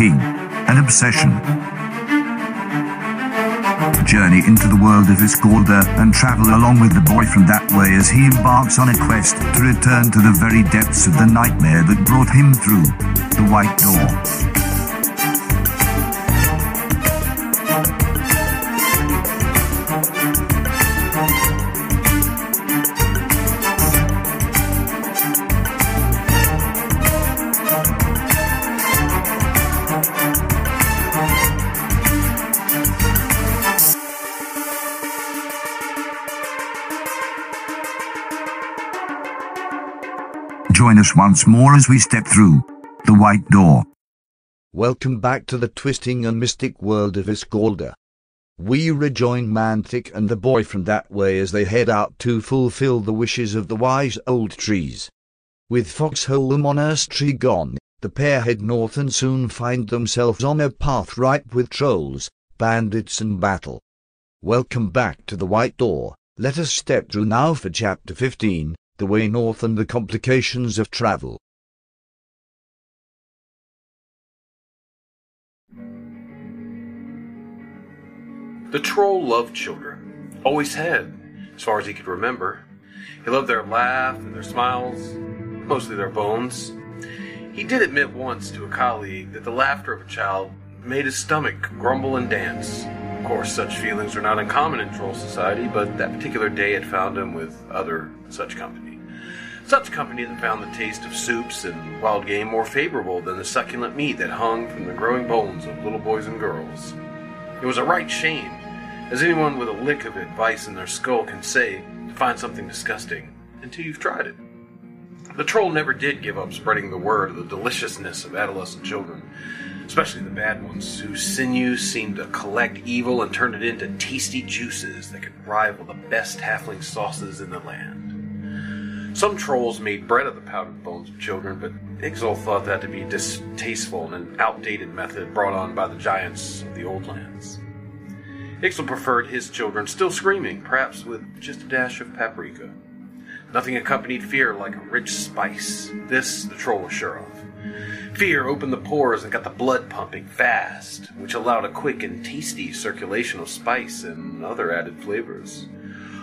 king, an obsession. Journey into the world of Isgolda and travel along with the boy from that way as he embarks on a quest to return to the very depths of the nightmare that brought him through the White Door. Once more as we step through the White Door. Welcome back to the twisting and mystic world of Isgolda. We rejoin Mantic and the boy from that way as they head out to fulfill the wishes of the wise old trees. With Foxhole Monastery gone, the pair head north and soon find themselves on a path ripe with trolls, bandits and battle. Welcome back to the White Door. Let us step through now for chapter 15, the way north and the complications of travel. The troll loved children. Always had, as far as he could remember. He loved their laugh and their smiles, mostly their bones. He did admit once to a colleague that the laughter of a child made his stomach grumble and dance. Of course, such feelings are not uncommon in troll society, but that particular day had found him with other such company. Such company that found the taste of soups and wild game more favorable than the succulent meat that hung from the growing bones of little boys and girls. It was a right shame, as anyone with a lick of advice in their skull can say, to find something disgusting until you've tried it. The troll never did give up spreading the word of the deliciousness of adolescent children, especially the bad ones, whose sinews seemed to collect evil and turn it into tasty juices that could rival the best halfling sauces in the land. Some trolls made bread of the powdered bones of children, but Ixal thought that to be distasteful and an outdated method brought on by the giants of the old lands. Ixal preferred his children still screaming, perhaps with just a dash of paprika. Nothing accompanied fear like a rich spice. This the troll was sure of. Fear opened the pores and got the blood pumping fast, which allowed a quick and tasty circulation of spice and other added flavors.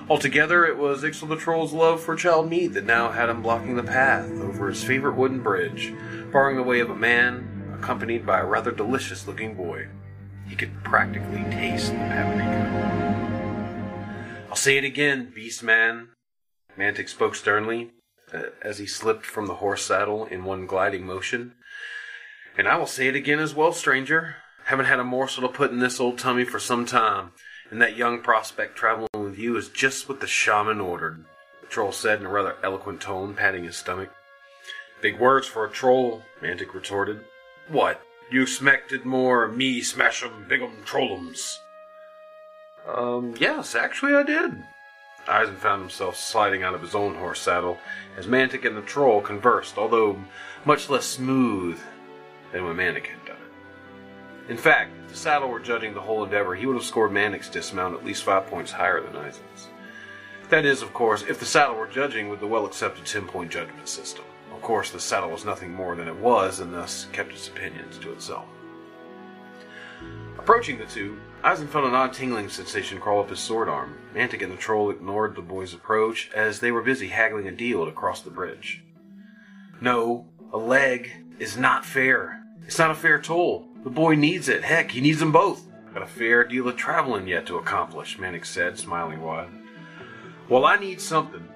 Altogether, it was Ixal the Troll's love for child meat that now had him blocking the path over his favorite wooden bridge, barring the way of a man accompanied by a rather delicious looking boy. He could practically taste the paprika. I'll say it again, beast man, Mantic spoke sternly uh, as he slipped from the horse saddle in one gliding motion. And I will say it again as well, stranger. Haven't had a morsel to put in this old tummy for some time and that young prospect traveling you is just what the shaman ordered, the troll said in a rather eloquent tone, patting his stomach. Big words for a troll, Mantic retorted. What? You expected more me smash 'em, big 'em, trollums? Um, yes, actually I did. Isn found himself sliding out of his own horse saddle as Mantic and the troll conversed, although much less smooth than when Mantic had done it. In fact, saddle were judging the whole endeavor, he would have scored Mantic's dismount at least five points higher than Isn's. That is, of course, if the saddle were judging with the well accepted 10 point judgment system. Of course, the saddle was nothing more than it was, and thus kept its opinions to itself. Approaching the two, Isn felt an odd tingling sensation crawl up his sword arm. Mantic and the troll ignored the boy's approach as they were busy haggling a deal to cross the bridge. No, a leg is not fair. It's not a fair toll. The boy needs it. Heck, he needs them both. Got a fair deal of traveling yet to accomplish, Mantic said, smiling wide. Well, I need something.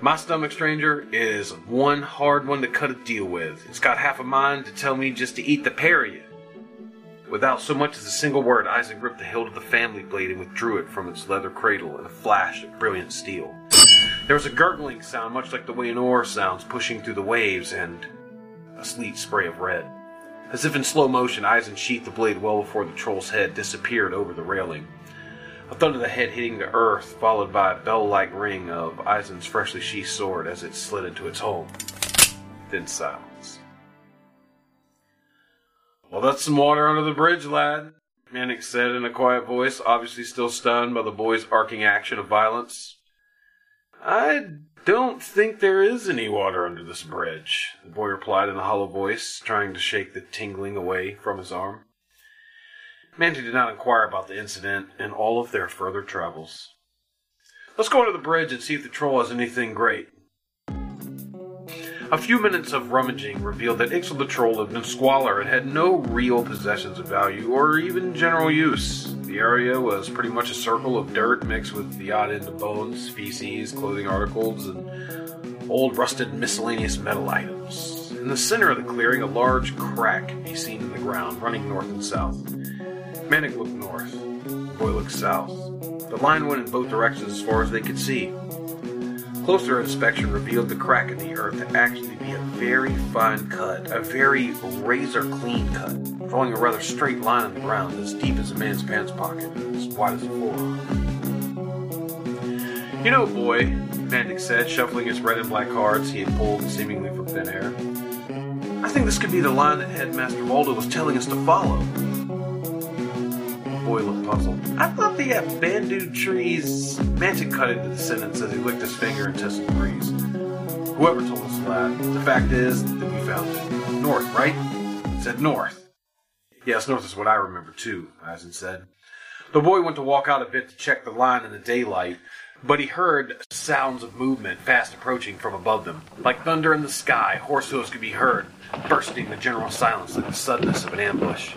My stomach stranger is one hard one to cut a deal with. It's got half a mind to tell me just to eat the pair of you. Without so much as a single word, Isn gripped the hilt of the family blade and withdrew it from its leather cradle in a flash of brilliant steel. There was a gurgling sound, much like the way an oar sounds pushing through the waves, and a sleet spray of red. As if in slow motion, Isn sheathed the blade well before the troll's head disappeared over the railing. A thud of the head hitting the earth, followed by a bell-like ring of Isn's freshly sheathed sword as it slid into its hole. Then silence. Well, that's some water under the bridge, lad, Mantic said in a quiet voice, obviously still stunned by the boy's arcing action of violence. I don't think there is any water under this bridge, the boy replied in a hollow voice, trying to shake the tingling away from his arm. Mantic did not inquire about the incident in all of their further travels. Let's go under the bridge and see if the troll has anything great. A few minutes of rummaging revealed that Ixal the troll lived in squalor and had no real possessions of value or even general use. The area was pretty much a circle of dirt mixed with the odd end of bones, feces, clothing articles, and old rusted miscellaneous metal items. In the center of the clearing, a large crack could be seen in the ground, running north and south. Mantic looked north. Boy looked south. The line went in both directions as far as they could see. Closer inspection revealed the crack in the earth to actually be a very fine cut, a very razor clean cut, following a rather straight line on the ground as deep as a man's pants pocket and as wide as a forearm. You know, boy, Mantic said, shuffling his red and black cards he had pulled seemingly from thin air. I think this could be the line that Headmaster Waldo was telling us to follow boy looked puzzled. I thought they had bandu trees. Mantic cut into the sentence as he licked his finger and tested the breeze. Whoever told us that, the fact is that we found it. North, right? Said north. Yes, north is what I remember too, Isn said. The boy went to walk out a bit to check the line in the daylight, but he heard sounds of movement fast approaching from above them. Like thunder in the sky, horse hoofs could be heard, bursting the general silence like the suddenness of an ambush.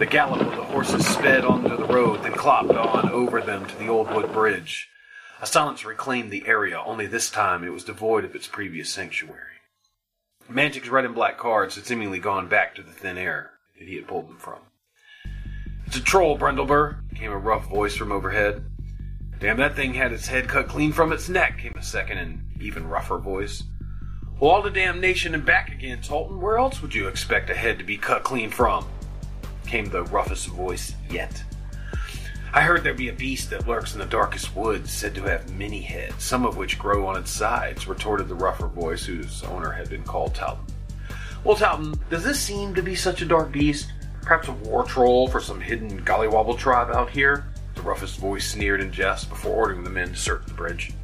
The gallop of the horses sped onto the road, then clopped on over them to the old wood bridge. A silence reclaimed the area, only this time it was devoid of its previous sanctuary. Mantic's red and black cards had seemingly gone back to the thin air that he had pulled them from. It's a troll, Brindleber, came a rough voice from overhead. Damn, that thing had its head cut clean from its neck, came a second and even rougher voice. Well, all the damnation and back again, Tolton. Where else would you expect a head to be cut clean from? Came the roughest voice yet. I heard there be a beast that lurks in the darkest woods, said to have many heads, some of which grow on its sides, retorted the rougher voice whose owner had been called Towton. Well, Towton, does this seem to be such a dark beast? Perhaps a war troll for some hidden gollywobble tribe out here? The roughest voice sneered in jest before ordering the men to search the bridge.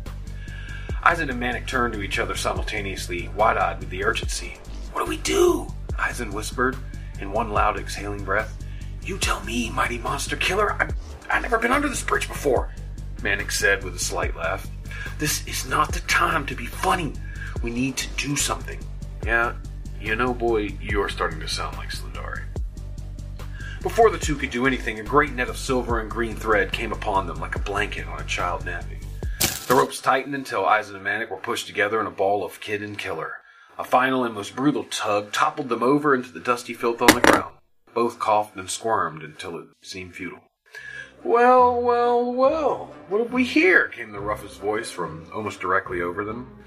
Isn and Mantic turned to each other simultaneously, wide eyed with the urgency. What do we do? Isn whispered in one loud exhaling breath. You tell me, mighty monster killer. I, I've never been under this bridge before, Mantic said with a slight laugh. This is not the time to be funny. We need to do something. Yeah, you know, boy, you're starting to sound like Slyndari. Before the two could do anything, a great net of silver and green thread came upon them like a blanket on a child napping. The ropes tightened until Isn and Mantic were pushed together in a ball of kid and killer. A final and most brutal tug toppled them over into the dusty filth on the ground. Both coughed and squirmed until it seemed futile. Well, well, well, what have we here? came the roughest voice from almost directly over them.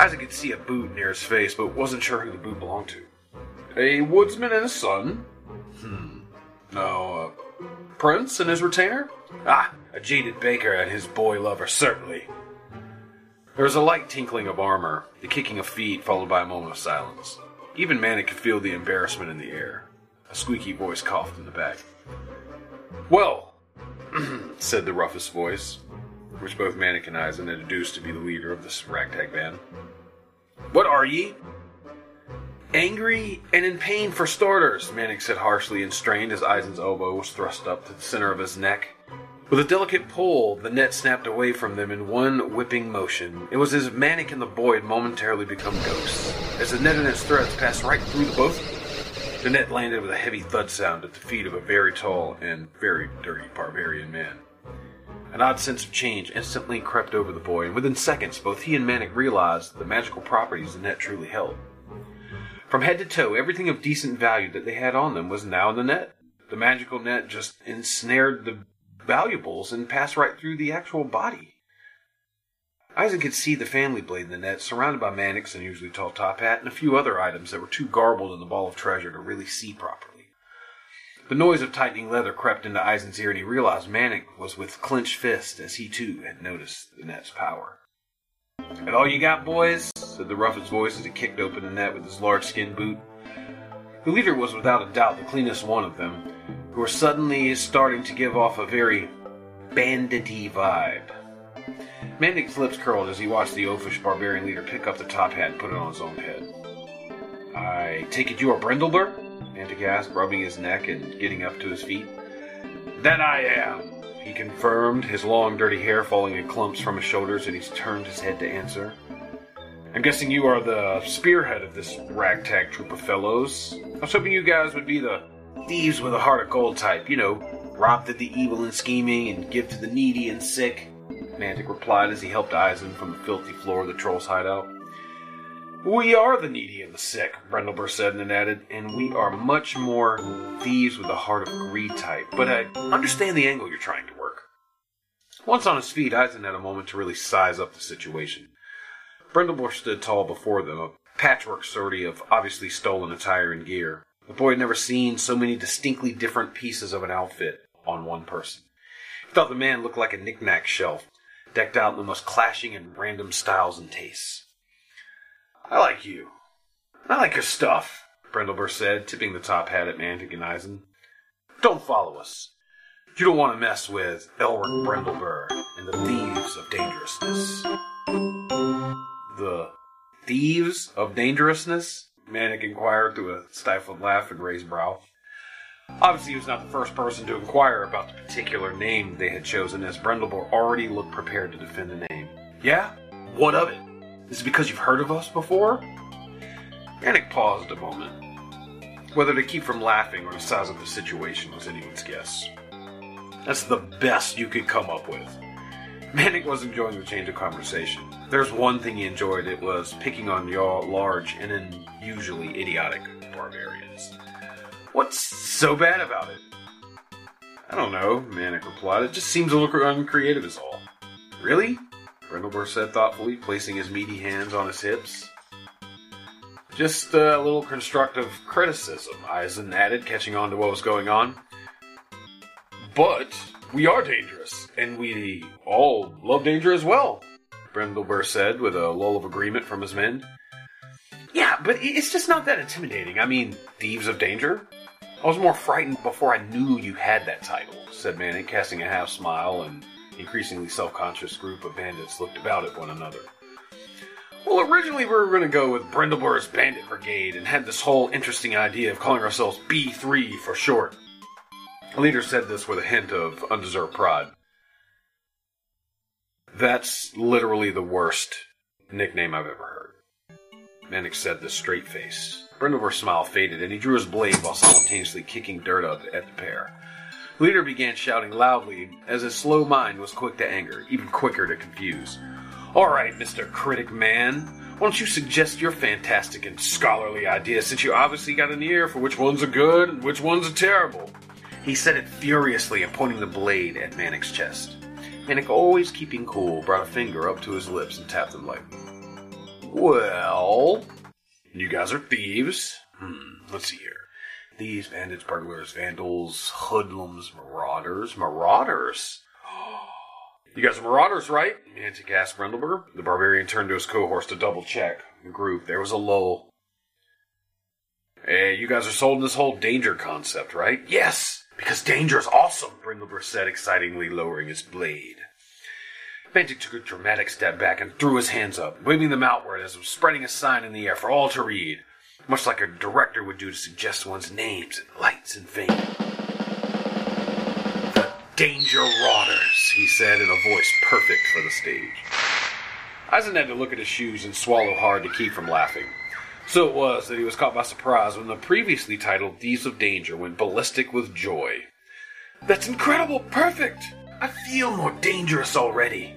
Isn could see a boot near his face, but wasn't sure who the boot belonged to. A woodsman and his son? Hmm. No, a prince and his retainer? Ah, a jaded baker and his boy lover, certainly. There was a light tinkling of armor, the kicking of feet, followed by a moment of silence. Even Mantic could feel the embarrassment in the air. A squeaky voice coughed in the back. Well, said the roughest voice, which both Mantic and Isn had deduced to be the leader of this ragtag band. What are ye? Angry and in pain for starters, Mantic said harshly and strained as Isn's elbow was thrust up to the center of his neck. With a delicate pull, the net snapped away from them in one whipping motion. It was as if Mantic and the boy had momentarily become ghosts. As the net and its threads passed right through the both the net landed with a heavy thud sound at the feet of a very tall and very dirty barbarian man. An odd sense of change instantly crept over the boy, and within seconds, both he and Mantic realized the magical properties the net truly held. From head to toe, everything of decent value that they had on them was now in the net. The magical net just ensnared the valuables and pass right through the actual body. Isn could see the family blade in the net, surrounded by Mantic's, and usually tall top hat, and a few other items that were too garbled in the ball of treasure to really see properly. The noise of tightening leather crept into Isn's ear, and he realized Mantic was with clenched fist as he too had noticed the net's power. That all you got, boys? said the roughest voice as he kicked open the net with his large skin boot. The leader was without a doubt the cleanest one of them, who are suddenly starting to give off a very bandity vibe. Mantic's lips curled as he watched the oafish barbarian leader pick up the top hat and put it on his own head. I take it you are Brindleber? Mantic asked, rubbing his neck and getting up to his feet. That I am, he confirmed, his long, dirty hair falling in clumps from his shoulders, and he turned his head to answer. I'm guessing you are the spearhead of this ragtag troop of fellows. I was hoping you guys would be the thieves with a heart of gold type, you know, rob to the evil and scheming and give to the needy and sick. Mantic replied as he helped Isn from the filthy floor of the troll's hideout. We are the needy and the sick, Brindleber said, and then added, and we are much more thieves with a heart of greed type. But I understand the angle you're trying to work. Once on his feet, Isn had a moment to really size up the situation. Brindleber stood tall before them, a patchwork sortie of obviously stolen attire and gear. The boy had never seen so many distinctly different pieces of an outfit on one person. He thought the man looked like a knick-knack shelf, decked out in the most clashing and random styles and tastes. I like you. I like your stuff, Brindleber said, tipping the top hat at Mantic and. Don't follow us. You don't want to mess with Elric Brindleber and the Thieves of Dangerousness. The Thieves of Dangerousness? Mantic inquired through a stifled laugh and raised brow. Obviously, he was not the first person to inquire about the particular name they had chosen, as Brindleber already looked prepared to defend the name. Yeah? What of it? Is it because you've heard of us before? Mantic paused a moment. Whether to keep from laughing or the size of the situation was anyone's guess. That's the best you could come up with. Mantic was enjoying the change of conversation. There's one thing he enjoyed, it was picking on your large and unusually idiotic barbarians. What's so bad about it? I don't know, Mantic replied. It just seems a little uncreative is all. Really? Brindleber said thoughtfully, placing his meaty hands on his hips. Just a little constructive criticism, Isn added, catching on to what was going on. But we are dangerous, and we all love danger as well, Brindleber said, with a lull of agreement from his men. Yeah, but it's just not that intimidating. I mean, Thieves of Danger? I was more frightened before I knew you had that title, said Mantic, casting a half smile and increasingly self-conscious group of bandits looked about at one another. Well, originally we were going to go with Brindleber's Bandit Brigade and had this whole interesting idea of calling ourselves B3 for short. The leader said this with a hint of undeserved pride. That's literally the worst nickname I've ever heard. Mantic said this straight face. Brindleber's smile faded and he drew his blade while simultaneously kicking dirt at the pair. Leader began shouting loudly as his slow mind was quick to anger, even quicker to confuse. All right, Mr. Critic Man, why don't you suggest your fantastic and scholarly ideas since you obviously got an ear for which ones are good and which ones are terrible? He said it furiously and pointing the blade at Mantic's chest. Mantic, always keeping cool, brought a finger up to his lips and tapped them lightly. Well, you guys are thieves. Hmm, let's see here. These bandits, burglars, vandals, hoodlums, marauders. Marauders? You guys are marauders, right? Mantic asked Brindleber. The barbarian turned to his cohorts to double check the group. There was a lull. Hey, you guys are sold in this whole danger concept, right? Yes, because danger is awesome, Brindleber said, excitingly lowering his blade. Mantic took a dramatic step back and threw his hands up, waving them outward as if spreading a sign in the air for all to read much like a director would do to suggest one's names and lights and fame. The Danger Rotters, he said in a voice perfect for the stage. Isn had to look at his shoes and swallow hard to keep from laughing. So it was that he was caught by surprise when the previously titled Thieves of Danger went ballistic with joy. That's incredible! Perfect! I feel more dangerous already.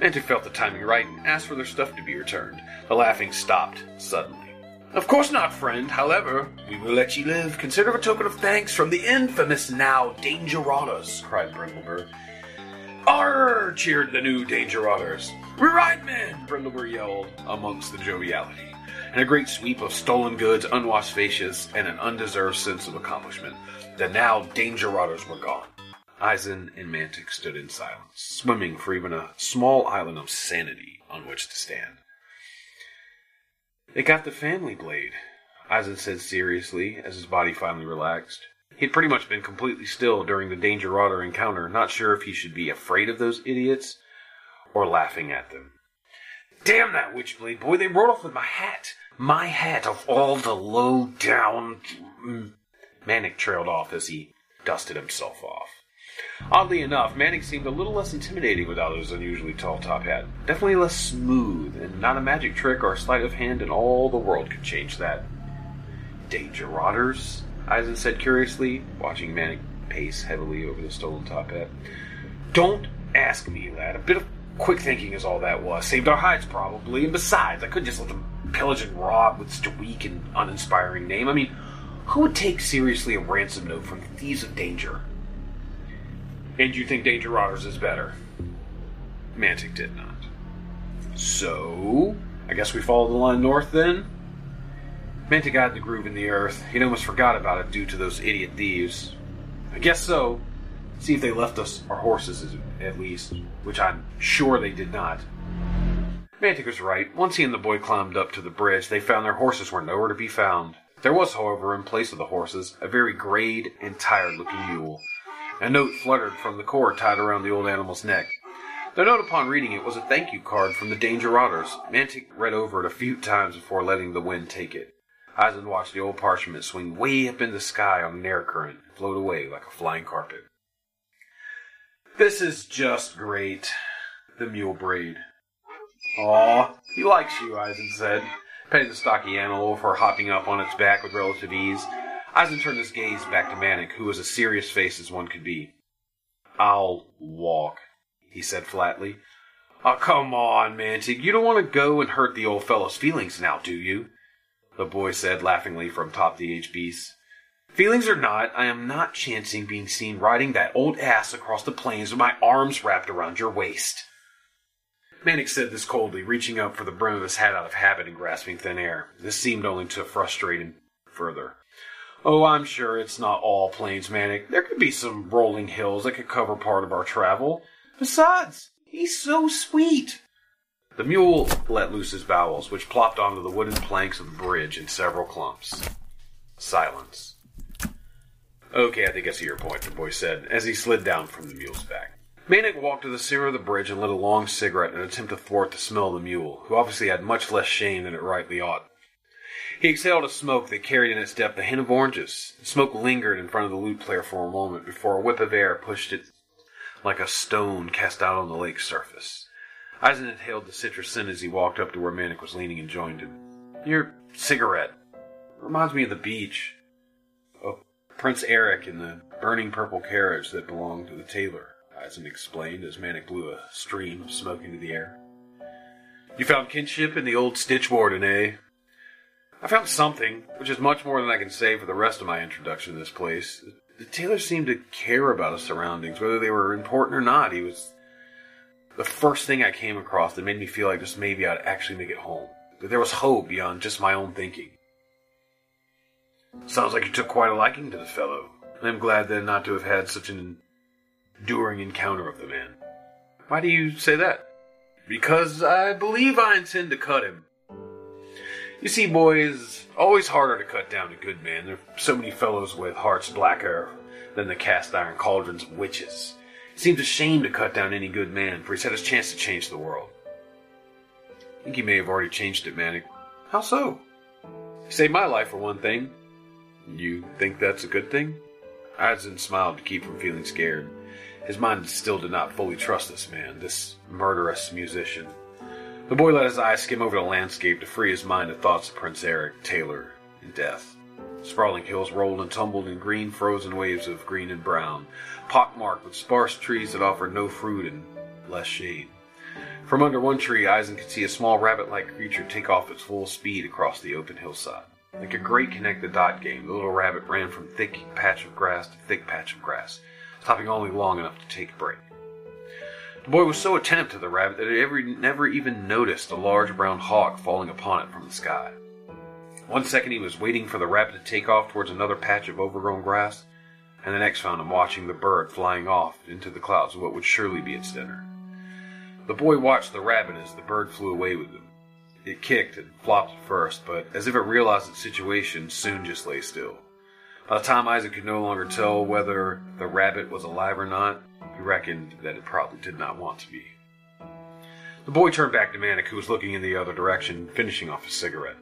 Mantic felt the timing right and asked for their stuff to be returned. The laughing stopped suddenly. Of course not, friend. However, we will let ye live. Consider a token of thanks from the infamous now Dangerotters, cried Brindleber. Arr! cheered the new. We're right, men! Brindleber yelled amongst the joviality. And a great sweep of stolen goods, unwashed faces, and an undeserved sense of accomplishment. The now danger riders were gone. Isn and Mantic stood in silence, swimming for even a small island of sanity on which to stand. It got the family blade, Isn said seriously as his body finally relaxed. He'd pretty much been completely still during the Danger Rotter encounter, not sure if he should be afraid of those idiots or laughing at them. Damn that witchblade boy, they rode off with my hat. My hat of all the low down. Mantic trailed off as he dusted himself off. Oddly enough, Mantic seemed a little less intimidating without his unusually tall top hat. Definitely less smooth, and not a magic trick or sleight of hand in all the world could change that. Danger Rotters? Isn said curiously, watching Mantic pace heavily over the stolen top hat. Don't ask me, lad. A bit of quick thinking is all that was. Saved our hides, probably, and besides, I couldn't just let them pillage and rob with such a weak and uninspiring name. I mean, who would take seriously a ransom note from thieves of danger? And you think Danger Rotters is better? Mantic did not. So, I guess we follow the line north then? Mantic eyed the groove in the earth. He'd almost forgot about it due to those idiot thieves. I guess so. See if they left us our horses, at least, which I'm sure they did not. Mantic was right. Once he and the boy climbed up to the bridge, they found their horses were nowhere to be found. There was, however, in place of the horses, a very grayed and tired looking mule. A note fluttered from the cord tied around the old animal's neck. The note, upon reading it, was a thank you card from the Danger Rotters. Mantic read over it a few times before letting the wind take it. Isn watched the old parchment swing way up in the sky on an air current and float away like a flying carpet. This is just great, the mule brayed. Aw, he likes you, Isn said, petting the stocky animal for hopping up on its back with relative ease. Isn turned his gaze back to Mantic, who was as serious faced as one could be. I'll walk, he said flatly. Oh, come on, Mantic. You don't want to go and hurt the old fellow's feelings now, do you? The boy said laughingly from top the HBs. Feelings or not, I am not chancing being seen riding that old ass across the plains with my arms wrapped around your waist. Mantic said this coldly, reaching up for the brim of his hat out of habit and grasping thin air. This seemed only to frustrate him further. Oh, I'm sure it's not all plains, Mantic. There could be some rolling hills that could cover part of our travel. Besides, he's so sweet. The mule let loose his bowels, which plopped onto the wooden planks of the bridge in several clumps. Silence. Okay, I think I see your point, the boy said, as he slid down from the mule's back. Mantic walked to the center of the bridge and lit a long cigarette in an attempt to thwart the smell of the mule, who obviously had much less shame than it rightly ought. He exhaled a smoke that carried in its depth a hint of oranges. The smoke lingered in front of the lute player for a moment before a whip of air pushed it like a stone cast out on the lake's surface. Isn inhaled the citrus scent as he walked up to where Mantic was leaning and joined him. Your cigarette reminds me of the beach. Of Prince Eric in the burning purple carriage that belonged to the tailor. Isn explained as Mantic blew a stream of smoke into the air. You found kinship in the old stitch warden, eh? I found something, which is much more than I can say for the rest of my introduction to this place. The tailor seemed to care about his surroundings, whether they were important or not. He was the first thing I came across that made me feel like just maybe I'd actually make it home. That there was hope beyond just my own thinking. Sounds like you took quite a liking to the fellow. I'm glad then not to have had such an enduring encounter of the man. Why do you say that? Because I believe I intend to cut him. You see, boys, always harder to cut down a good man. There are so many fellows with hearts blacker than the cast iron cauldrons of witches. It seems a shame to cut down any good man, for he's had his chance to change the world. I think he may have already changed it, Mantic. How so? He saved my life, for one thing. You think that's a good thing? Isn smiled to keep from feeling scared. His mind still did not fully trust this man, this murderous musician. The boy let his eyes skim over the landscape to free his mind of thoughts of Prince Eric, Taylor, and death. Sprawling hills rolled and tumbled in green frozen waves of green and brown, pockmarked with sparse trees that offered no fruit and less shade. From under one tree, Isn could see a small rabbit-like creature take off at full speed across the open hillside. Like a great connect-the-dot game, the little rabbit ran from thick patch of grass to thick patch of grass, stopping only long enough to take a break. The boy was so attentive to the rabbit that he ever, never even noticed a large brown hawk falling upon it from the sky. One second he was waiting for the rabbit to take off towards another patch of overgrown grass, and the next found him watching the bird flying off into the clouds of what would surely be its dinner. The boy watched the rabbit as the bird flew away with him. It kicked and flopped at first, but as if it realized its situation, soon just lay still. The time Isn could no longer tell whether the rabbit was alive or not, he reckoned that it probably did not want to be. The boy turned back to Mantic, who was looking in the other direction, finishing off his cigarette.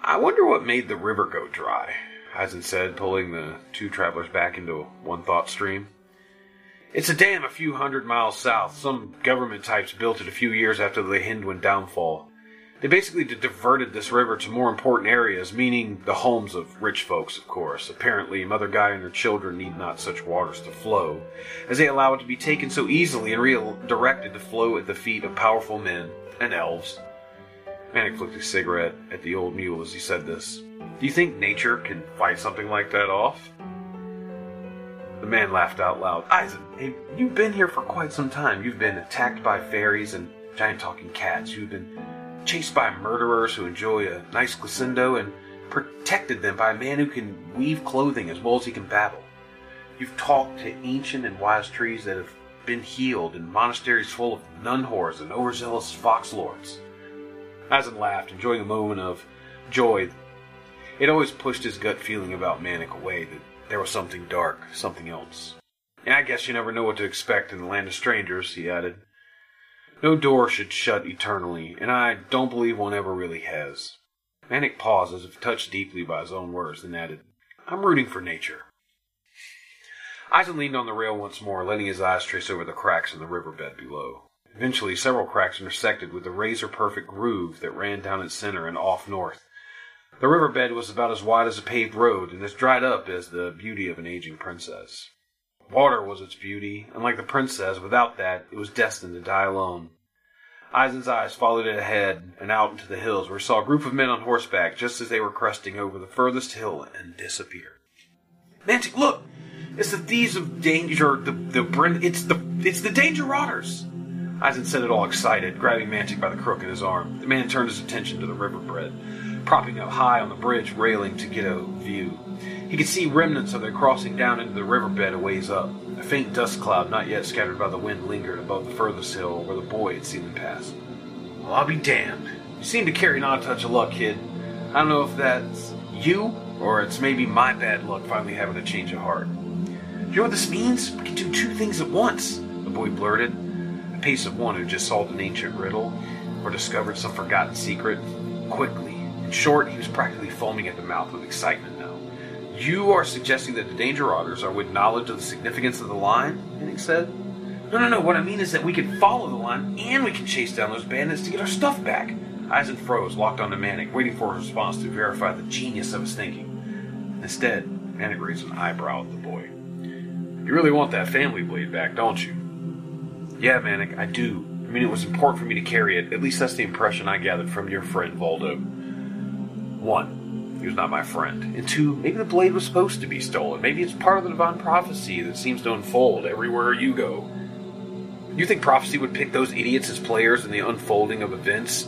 I wonder what made the river go dry, Isn said, pulling the two travelers back into one thought stream. It's a dam a few hundred miles south. Some government types built it a few years after the Hindwin downfall. They basically diverted this river to more important areas, meaning the homes of rich folks, of course. Apparently, Mother Gaia and her children need not such waters to flow, as they allow it to be taken so easily and redirected to flow at the feet of powerful men and elves. Mantic flicked a cigarette at the old mule as he said this. Do you think nature can fight something like that off? The man laughed out loud. Isn, hey, you've been here for quite some time. You've been attacked by fairies and giant talking cats. You've been chased by murderers who enjoy a nice glissando and protected them by a man who can weave clothing as well as he can babble. You've talked to ancient and wise trees that have been healed in monasteries full of nun whores and overzealous fox lords. Isn laughed, enjoying a moment of joy. It always pushed his gut feeling about Mantic away that there was something dark, something else. And I guess you never know what to expect in the land of strangers, he added. No door should shut eternally, and I don't believe one ever really has. Mantic paused as if touched deeply by his own words, and added, I'm rooting for nature. Isn leaned on the rail once more, letting his eyes trace over the cracks in the riverbed below. Eventually, several cracks intersected with a razor perfect groove that ran down its center and off north, the riverbed was about as wide as a paved road and as dried up as the beauty of an aging princess. Water was its beauty, and like the princess, without that, it was destined to die alone. Isn's eyes followed it ahead and out into the hills, where he saw a group of men on horseback just as they were cresting over the furthest hill and disappeared. Mantic, look! It's the thieves of danger. The the it's the it's the danger rotters. Isn said it all excited, grabbing Mantic by the crook in his arm. The man turned his attention to the riverbed propping up high on the bridge railing to get a view. He could see remnants of their crossing down into the riverbed a ways up. A faint dust cloud, not yet scattered by the wind, lingered above the furthest hill where the boy had seen them pass. Well, I'll be damned. You seem to carry not a touch of luck, kid. I don't know if that's you, or it's maybe my bad luck finally having a change of heart. You know what this means? We can do two things at once, the boy blurted, a pace of one who just solved an ancient riddle or discovered some forgotten secret. Quickly, In short, he was practically foaming at the mouth with excitement now. You are suggesting that the danger otters are with knowledge of the significance of the line? Hennig said. No, no, no. What I mean is that we can follow the line and we can chase down those bandits to get our stuff back. Isn froze, locked onto Mantic, waiting for a response to verify the genius of his thinking. Instead, Mantic raised an eyebrow at the boy. You really want that family blade back, don't you? Yeah, Mantic, I do. I mean, it was important for me to carry it. At least that's the impression I gathered from your friend Voldo. One, he was not my friend. And two, maybe the blade was supposed to be stolen. Maybe it's part of the divine prophecy that seems to unfold everywhere you go. You think prophecy would pick those idiots as players in the unfolding of events?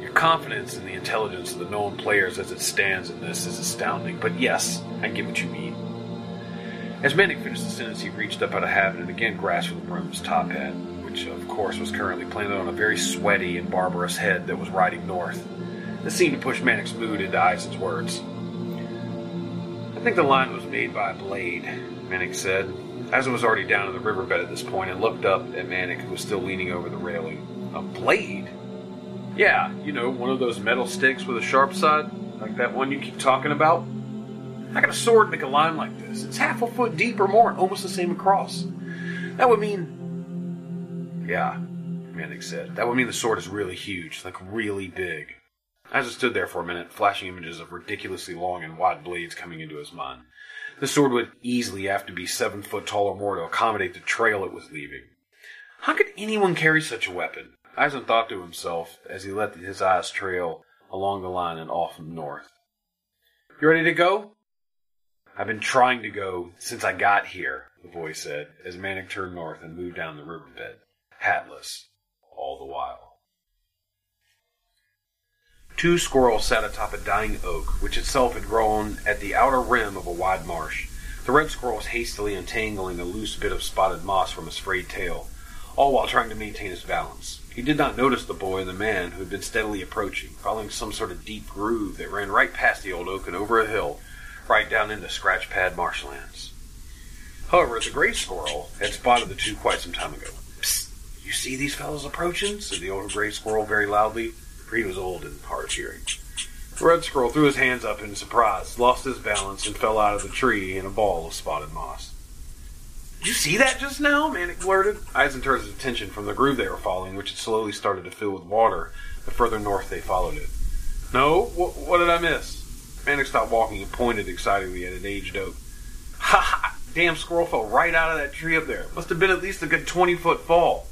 Your confidence in the intelligence of the known players as it stands in this is astounding, but yes, I get what you mean. As Mantic finished the sentence, he reached up out of habit and again grasped for the brim of his top hat, which of course was currently planted on a very sweaty and barbarous head that was riding north. This seemed to push Mantic's mood into Isn's words. I think the line was made by a blade, Mantic said. Isn was already down in the riverbed at this point and looked up at Mantic, who was still leaning over the railing. A blade? Yeah, you know, one of those metal sticks with a sharp side, like that one you keep talking about. I got a sword make a line like this. It's half a foot deep or more almost the same across. That would mean. Yeah, Mantic said. That would mean the sword is really huge, like really big. As it stood there for a minute, flashing images of ridiculously long and wide blades coming into his mind. The sword would easily have to be seven foot tall or more to accommodate the trail it was leaving. How could anyone carry such a weapon? Isn thought to himself as he let his eyes trail along the line and off north. You ready to go? I've been trying to go since I got here, the boy said, as Mantic turned north and moved down the riverbed, hatless, all the while. Two squirrels sat atop a dying oak, which itself had grown at the outer rim of a wide marsh. The red squirrel was hastily untangling a loose bit of spotted moss from his frayed tail, all while trying to maintain his balance. He did not notice the boy and the man who had been steadily approaching, following some sort of deep groove that ran right past the old oak and over a hill, right down into scratch pad marshlands. However, the gray squirrel had spotted the two quite some time ago. Psst, You see these fellows approaching? said the old gray squirrel very loudly, for he was old and hard hearing. Red squirrel threw his hands up in surprise, lost his balance, and fell out of the tree in a ball of spotted moss. Did you see that just now? Mantic blurted. Isn turned his attention from the groove they were following, which had slowly started to fill with water, the further north they followed it. No? Wh- what did I miss? Mantic stopped walking and pointed excitedly at an aged oak. Ha ha! Damn squirrel fell right out of that tree up there. Must have been at least a good 20 foot fall.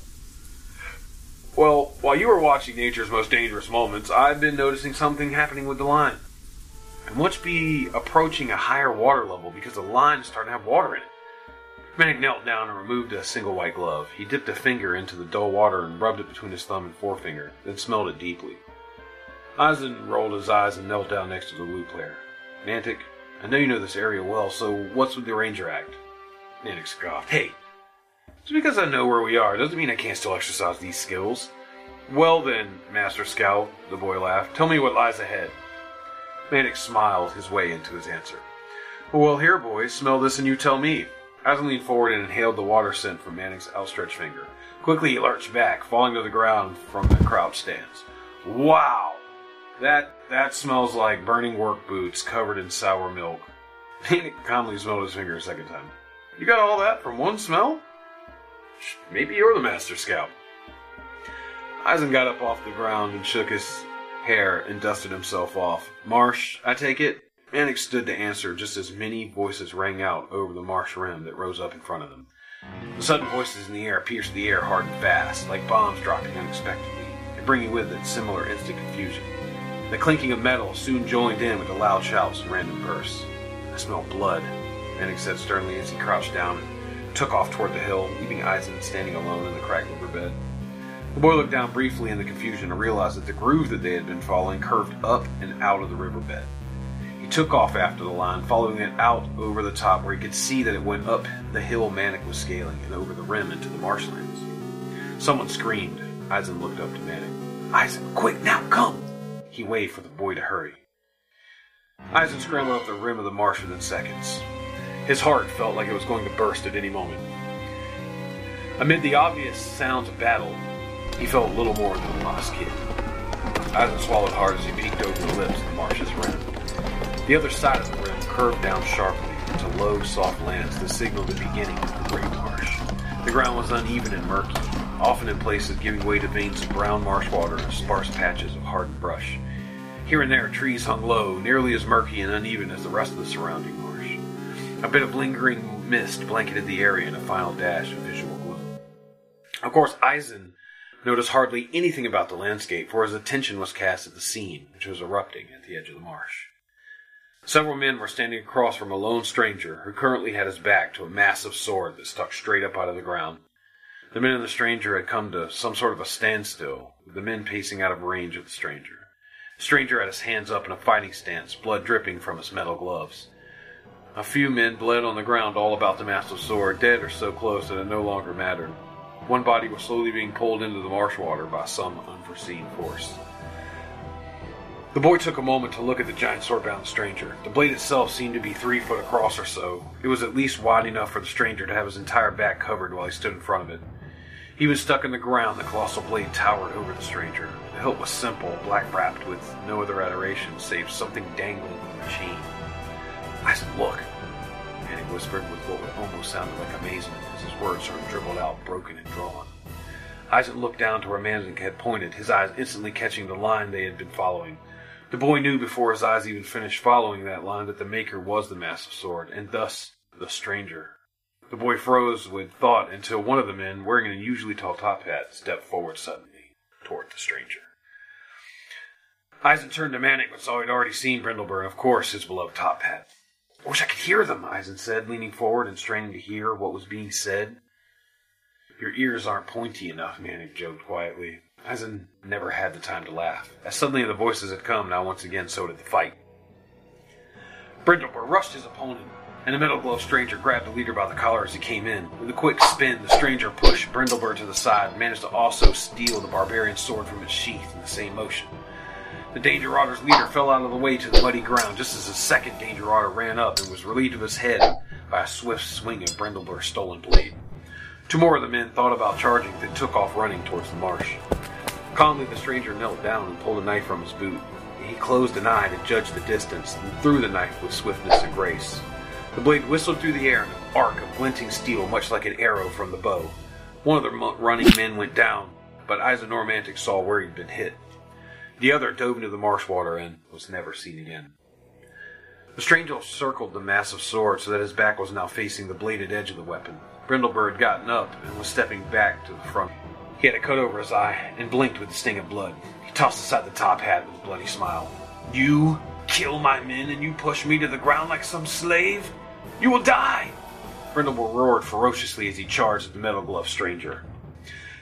Well, while you were watching nature's most dangerous moments, I've been noticing something happening with the line. It must be approaching a higher water level because the line is starting to have water in it. Mantic knelt down and removed a single white glove. He dipped a finger into the dull water and rubbed it between his thumb and forefinger, then smelled it deeply. Isn rolled his eyes and knelt down next to the lute player. Mantic, I know you know this area well, so what's with the Ranger Act? Mantic scoffed. Hey, just because I know where we are doesn't mean I can't still exercise these skills. Well then, Master Scout, the boy laughed, tell me what lies ahead. Mantic smiled his way into his answer. Well, here, boys, smell this and you tell me. Isn leaned forward and inhaled the water scent from Mantic's outstretched finger. Quickly he lurched back, falling to the ground from the crouch stance. Wow! That that smells like burning work boots covered in sour milk. Mantic calmly smelled his finger a second time. You got all that from one smell? Maybe you're the master scout. Isn got up off the ground and shook his hair and dusted himself off. Marsh, I take it? Mantic stood to answer just as many voices rang out over the marsh rim that rose up in front of them. The sudden voices in the air pierced the air hard and fast, like bombs dropping unexpectedly, and bringing with it similar instant confusion. The clinking of metal soon joined in with the loud shouts and random bursts. I smell blood, Mantic said sternly as he crouched down took off toward the hill, leaving Isn standing alone in the cracked riverbed. The boy looked down briefly in the confusion and realized that the groove that they had been following curved up and out of the riverbed. He took off after the line, following it out over the top where he could see that it went up the hill Mantic was scaling and over the rim into the marshlands. Someone screamed. Isn looked up to Mantic. Isn, quick, now come! He waved for the boy to hurry. Isn scrambled up the rim of the marsh within seconds. His heart felt like it was going to burst at any moment. Amid the obvious sounds of battle, he felt little more than a lost kid. Isn swallowed hard as he peeked over the lips of the marsh's rim. The other side of the rim curved down sharply into low, soft lands that signaled the beginning of the Great Marsh. The ground was uneven and murky, often in places giving way to veins of brown marsh water and sparse patches of hardened brush. Here and there, trees hung low, nearly as murky and uneven as the rest of the surrounding. A bit of lingering mist blanketed the area in a final dash of visual gloom. Of course, Isn noticed hardly anything about the landscape, for his attention was cast at the scene, which was erupting at the edge of the marsh. Several men were standing across from a lone stranger who currently had his back to a massive sword that stuck straight up out of the ground. The men and the stranger had come to some sort of a standstill, with the men pacing out of range of the stranger. The stranger had his hands up in a fighting stance, blood dripping from his metal gloves. A few men bled on the ground all about the massive sword, dead or so close that it no longer mattered. One body was slowly being pulled into the marsh water by some unforeseen force. The boy took a moment to look at the giant sword-bound stranger. The blade itself seemed to be three foot across or so. It was at least wide enough for the stranger to have his entire back covered while he stood in front of it. He was stuck in the ground, the colossal blade towered over the stranger. The hilt was simple, black wrapped, with no other adoration save something dangling from a chain. I said, look, and he whispered with what almost sounded like amazement as his words sort of dribbled out, broken and drawn. Isn looked down to where Mantic had pointed, his eyes instantly catching the line they had been following. The boy knew before his eyes even finished following that line that the maker was the massive sword, and thus the stranger. The boy froze with thought until one of the men, wearing an unusually tall top hat, stepped forward suddenly toward the stranger. Isn turned to Mantic but saw he'd already seen Brindleber, of course, his beloved top hat. I wish I could hear them, Isn said, leaning forward and straining to hear what was being said. Your ears aren't pointy enough, Mantic joked quietly. Isn never had the time to laugh. As suddenly the voices had come, now once again so did the fight. Brindleber rushed his opponent, and the metal gloved stranger grabbed the leader by the collar as he came in. With a quick spin, the stranger pushed Brindleber to the side and managed to also steal the barbarian's sword from its sheath in the same motion. The Danger Otter's leader fell out of the way to the muddy ground just as a second Danger Otter ran up and was relieved of his head by a swift swing of Brindleber's stolen blade. Two more of the men thought about charging, then took off running towards the marsh. Calmly, the stranger knelt down and pulled a knife from his boot. He closed an eye to judge the distance and threw the knife with swiftness and grace. The blade whistled through the air in an arc of glinting steel, much like an arrow from the bow. One of the running men went down, but Eisenor Mantic saw where he'd been hit. The other dove into the marsh water and was never seen again. The stranger circled the massive sword so that his back was now facing the bladed edge of the weapon. Brindleber had gotten up and was stepping back to the front. He had a cut over his eye and blinked with the sting of blood. He tossed aside the top hat with a bloody smile. You kill my men and you push me to the ground like some slave? You will die! Brindleber roared ferociously as he charged at the metal gloved stranger.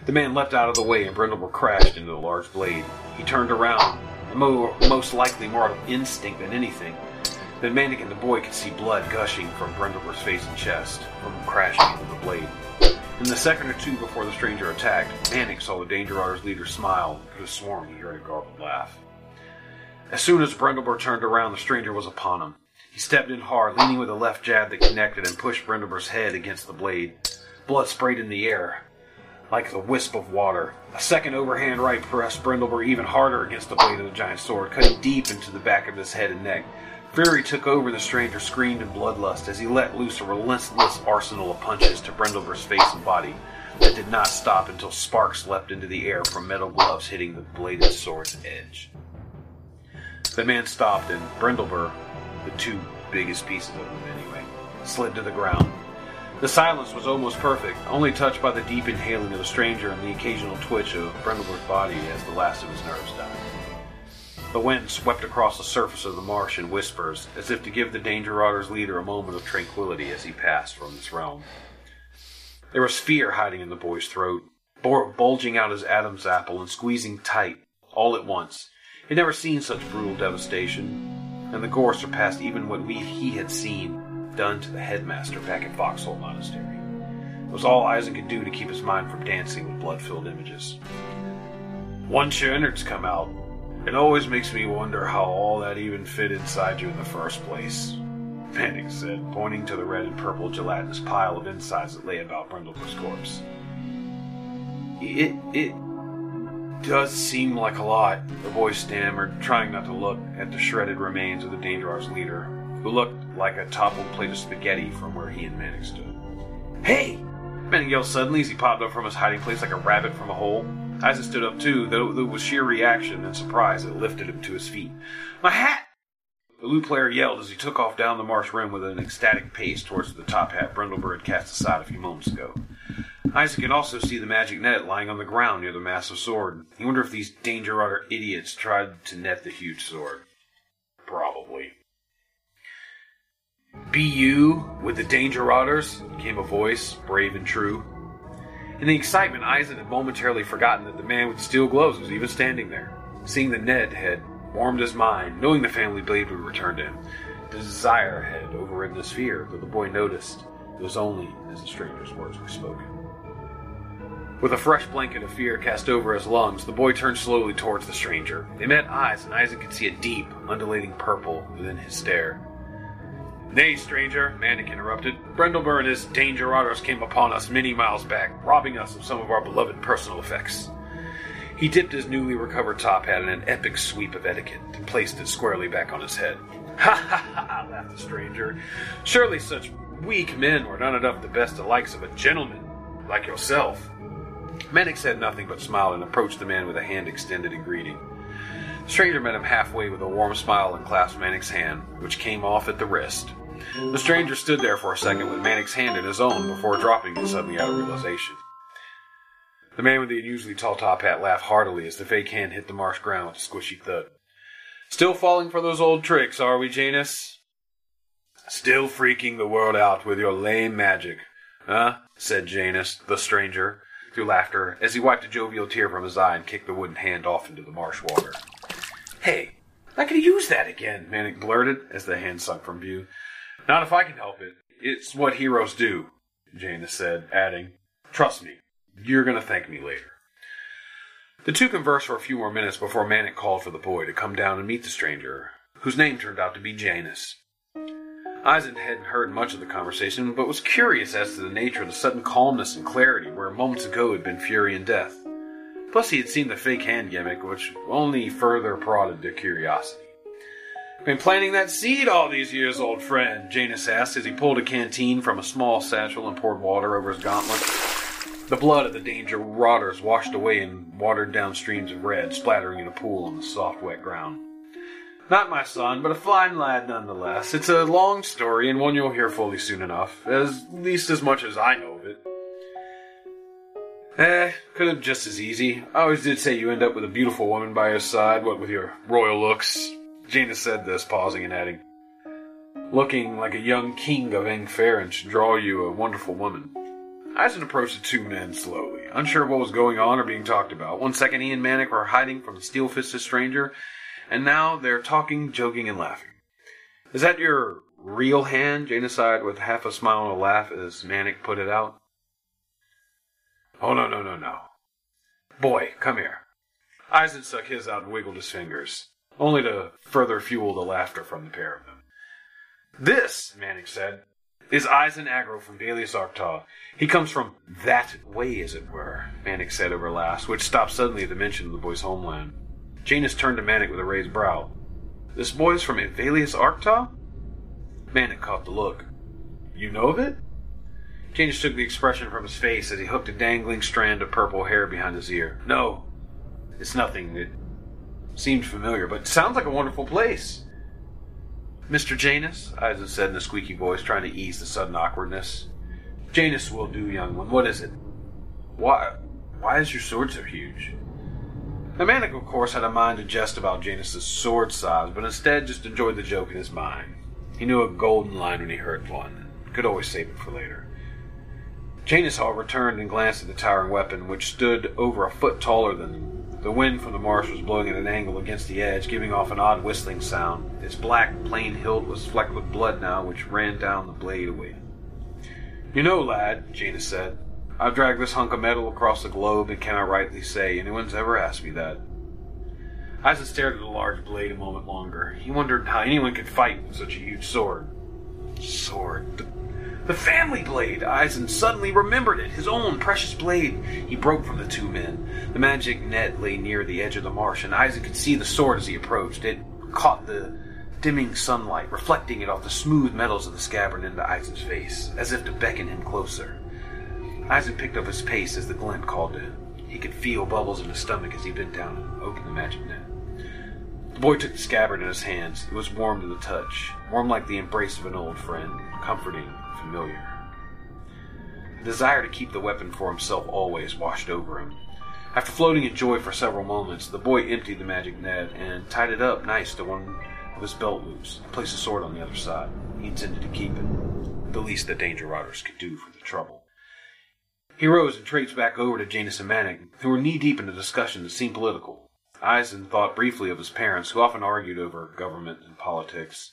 The man leapt out of the way and Brindleber crashed into the large blade. He turned around, mo- most likely more out of instinct than anything. Then Mantic and the boy could see blood gushing from Brindleber's face and chest from crashing into the blade. In the second or two before the stranger attacked, Mantic saw the Danger Riders' leader smile and could have sworn he heard a garbled laugh. As soon as Brindleber turned around, the stranger was upon him. He stepped in hard, leaning with a left jab that connected and pushed Brindleber's head against the blade. Blood sprayed in the air, like the wisp of water. A second overhand right pressed Brindleber even harder against the blade of the giant sword, cutting deep into the back of his head and neck. Fury took over the stranger, screamed in bloodlust as he let loose a relentless arsenal of punches to Brindleber's face and body that did not stop until sparks leapt into the air from metal gloves hitting the bladed sword's edge. The man stopped, and Brindleber, the two biggest pieces of him anyway, slid to the ground. The silence was almost perfect, only touched by the deep inhaling of the stranger and the occasional twitch of Brindleber's body as the last of his nerves died. The wind swept across the surface of the marsh in whispers, as if to give the Danger Riders' leader a moment of tranquility as he passed from this realm. There was fear hiding in the boy's throat, bulging out his Adam's apple and squeezing tight, all at once. He'd never seen such brutal devastation, and the gore surpassed even what he had seen done to the headmaster back at Foxhole Monastery. It was all Isaac could do to keep his mind from dancing with blood-filled images. Once your innards come out, it always makes me wonder how all that even fit inside you in the first place. Mantic said, pointing to the red and purple gelatinous pile of insides that lay about Brindleber's corpse. It it does seem like a lot, the boy stammered, trying not to look at the shredded remains of the Dangerous leader, who looked like a toppled plate of spaghetti from where he and Mantic stood. Hey! Mantic yelled suddenly as he popped up from his hiding place like a rabbit from a hole. Isaac stood up too, though it was sheer reaction and surprise that lifted him to his feet. My hat! The lute player yelled as he took off down the marsh rim with an ecstatic pace towards the top hat Brindleber had cast aside a few moments ago. Isaac could also see the magic net lying on the ground near the massive sword. He wondered if these Danger Rider idiots tried to net the huge sword. Be you with the Danger Riders? came a voice, brave and true. In the excitement, Isn had momentarily forgotten that the man with the steel gloves was even standing there. Seeing the Ned had warmed his mind, knowing the family blade would return to him. Desire had overridden his fear, though the boy noticed it was only as the stranger's words were spoken. With a fresh blanket of fear cast over his lungs, the boy turned slowly towards the stranger. They met eyes, and Isaac could see a deep, undulating purple within his stare. Nay, stranger, Mantic interrupted. Brindleber and his danger riders came upon us many miles back, robbing us of some of our beloved personal effects. He dipped his newly recovered top hat in an epic sweep of etiquette and placed it squarely back on his head. Ha ha ha, laughed the stranger. Surely such weak men were not enough the best of likes of a gentleman like yourself. Mantic said nothing but smiled and approached the man with a hand extended in greeting. The stranger met him halfway with a warm smile and clasped Mantic's hand, which came off at the wrist. The stranger stood there for a second with Mantic's hand in his own before dropping it suddenly out of realization. The man with the unusually tall top hat laughed heartily as the fake hand hit the marsh ground with a squishy thud. Still falling for those old tricks, are we, Janus? Still freaking the world out with your lame magic, huh? said Janus, the stranger, through laughter, as he wiped a jovial tear from his eye and kicked the wooden hand off into the marsh water. Hey, I could use that again, Mantic blurted as the hand sunk from view. Not if I can help it. It's what heroes do, Janus said, adding, Trust me, you're going to thank me later. The two conversed for a few more minutes before Mantic called for the boy to come down and meet the stranger, whose name turned out to be Janus. Isn hadn't heard much of the conversation, but was curious as to the nature of the sudden calmness and clarity where moments ago had been fury and death. Plus, he had seen the fake hand gimmick, which only further prodded their curiosity. Been planting that seed all these years, old friend, Janus asked as he pulled a canteen from a small satchel and poured water over his gauntlet. The blood of the danger rotters washed away in watered down streams of red, splattering in a pool on the soft, wet ground. Not my son, but a fine lad nonetheless. It's a long story, and one you'll hear fully soon enough, as least as much as I know of it. Eh, could have just as easy. I always did say you end up with a beautiful woman by your side, what with your royal looks. Jaina said this, pausing and adding, Looking like a young king of Angfarin should draw you a wonderful woman. Isn approached the two men slowly, unsure what was going on or being talked about. One second he and Mantic were hiding from the steel-fisted stranger, and now they're talking, joking, and laughing. Is that your real hand? Jaina sighed with half a smile and a laugh as Mantic put it out. Oh, no, no, no, no. Boy, come here. Isn stuck his out and wiggled his fingers only to further fuel the laughter from the pair of them. This, Mantic said, is Isn Agro from Dalius Arctaw. He comes from that way, as it were, Mantic said over last, which stopped suddenly at the mention of the boy's homeland. Janus turned to Mantic with a raised brow. This boy's from Avalius Arctaw? Mantic caught the look. You know of it? Janus took the expression from his face as he hooked a dangling strand of purple hair behind his ear. No, it's nothing. Seemed familiar, but sounds like a wonderful place. Mr. Janus, Isn said in a squeaky voice, trying to ease the sudden awkwardness. Janus will do, young one. What is it? Why why is your sword so huge? The Mantic, of course, had a mind to jest about Janus's sword size, but instead just enjoyed the joke in his mind. He knew a golden line when he heard one, and could always save it for later. Janus, however, turned and glanced at the towering weapon, which stood over a foot taller than. The wind from the marsh was blowing at an angle against the edge, giving off an odd whistling sound. Its black, plain hilt was flecked with blood now, which ran down the blade away. You know, lad, Janus said, I've dragged this hunk of metal across the globe and cannot rightly say anyone's ever asked me that. Isn stared at the large blade a moment longer. He wondered how anyone could fight with such a huge sword. Sword. The the family blade! Isn suddenly remembered it, his own precious blade. He broke from the two men. The magic net lay near the edge of the marsh, and Isn could see the sword as he approached. It caught the dimming sunlight, reflecting it off the smooth metals of the scabbard into Isn's face, as if to beckon him closer. Isn picked up his pace as the glint called to him. He could feel bubbles in his stomach as he bent down and opened the magic net. The boy took the scabbard in his hands. It was warm to the touch, warm like the embrace of an old friend, comforting, familiar. The desire to keep the weapon for himself always washed over him. After floating in joy for several moments, the boy emptied the magic net and tied it up nice to one of his belt loops and placed a sword on the other side. He intended to keep it, the least the danger riders could do for the trouble. He rose and traipsed back over to Janus and Mantic, who were knee deep in a discussion that seemed political. Isn thought briefly of his parents, who often argued over government and politics.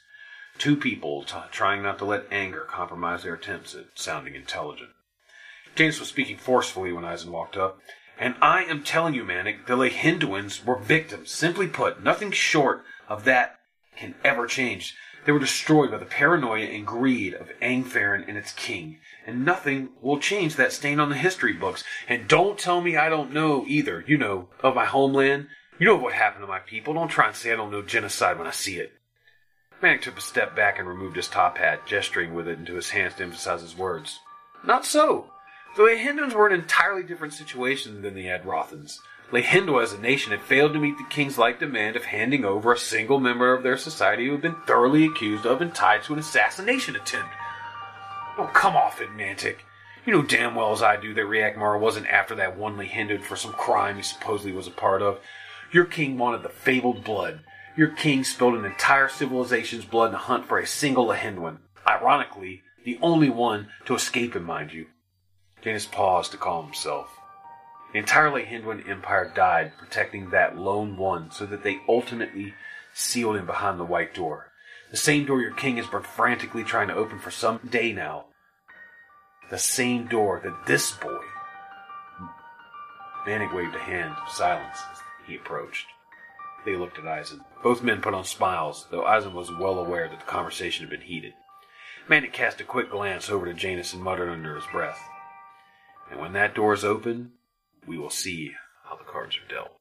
Two people t- trying not to let anger compromise their attempts at sounding intelligent. Janus was speaking forcefully when Isn walked up. And I am telling you, Mantic, the Lehinduans were victims. Simply put, nothing short of that can ever change. They were destroyed by the paranoia and greed of Angfarin and its king. And nothing will change that stain on the history books. And don't tell me I don't know either, you know, of my homeland. You know what happened to my people. Don't try and say I don't know genocide when I see it. Mantic took a step back and removed his top hat, gesturing with it into his hands to emphasize his words. Not so. The Lehindwans were in an entirely different situation than the Adrothans. Lehindwa as a nation had failed to meet the king's like demand of handing over a single member of their society who had been thoroughly accused of and tied to an assassination attempt. Oh, come off it, Mantic. You know damn well as I do that Riakmar wasn't after that one Lehinduan for some crime he supposedly was a part of. Your king wanted the fabled blood, your king spilled an entire civilization's blood in a hunt for a single Lehinduan. Ironically, the only one to escape him, mind you. Janus paused to calm himself. The entire Lehinduan empire died protecting that lone one so that they ultimately sealed him behind the white door. The same door your king has been frantically trying to open for some day now. The same door that this boy. Mantic waved a hand of silence as he approached. They looked at Isn. Both men put on smiles, though Isn was well aware that the conversation had been heated. Mantic cast a quick glance over to Janus and muttered under his breath. And when that door is open, we will see how the cards are dealt.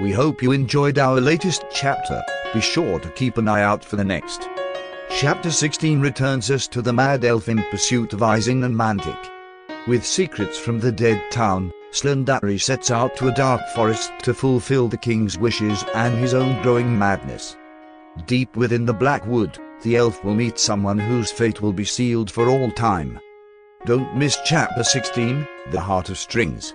We hope you enjoyed our latest chapter. Be sure to keep an eye out for the next. Chapter 16 returns us to the Mad Elf in pursuit of Isn and Mantic. With secrets from the dead town, Slyndari sets out to a dark forest to fulfill the king's wishes and his own growing madness. Deep within the Black Wood, the elf will meet someone whose fate will be sealed for all time. Don't miss chapter 16, The Heart of Strings.